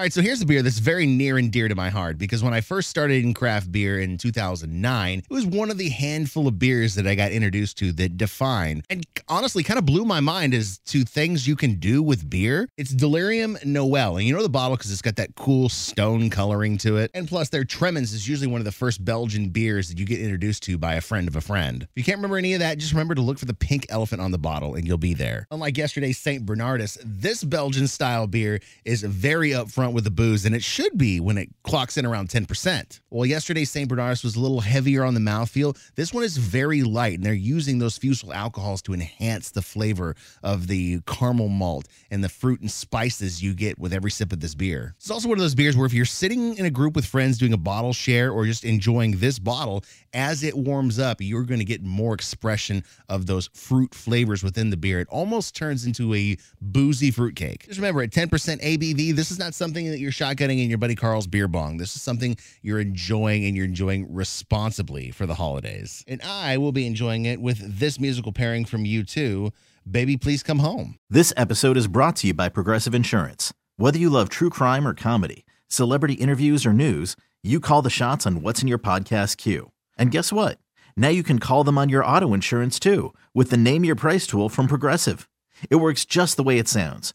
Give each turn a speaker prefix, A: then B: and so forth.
A: All right, so here's a beer that's very near and dear to my heart because when I first started in craft beer in 2009, it was one of the handful of beers that I got introduced to that define and honestly kind of blew my mind as to things you can do with beer. It's Delirium Noel, and you know the bottle because it's got that cool stone coloring to it. And plus, their Tremens is usually one of the first Belgian beers that you get introduced to by a friend of a friend. If you can't remember any of that, just remember to look for the pink elephant on the bottle and you'll be there. Unlike yesterday's St. Bernardus, this Belgian style beer is very upfront with the booze, and it should be when it clocks in around 10%. Well, yesterday's St. Bernardus was a little heavier on the mouthfeel. This one is very light, and they're using those fusel alcohols to enhance the flavor of the caramel malt and the fruit and spices you get with every sip of this beer. It's also one of those beers where if you're sitting in a group with friends doing a bottle share or just enjoying this bottle, as it warms up, you're going to get more expression of those fruit flavors within the beer. It almost turns into a boozy fruitcake. Just remember, at 10% ABV, this is not something that you're shotgunning in your buddy Carl's beer bong. This is something you're enjoying and you're enjoying responsibly for the holidays. And I will be enjoying it with this musical pairing from U2, Baby Please Come Home.
B: This episode is brought to you by Progressive Insurance. Whether you love true crime or comedy, celebrity interviews or news, you call the shots on what's in your podcast queue. And guess what? Now you can call them on your auto insurance too with the Name Your Price tool from Progressive. It works just the way it sounds.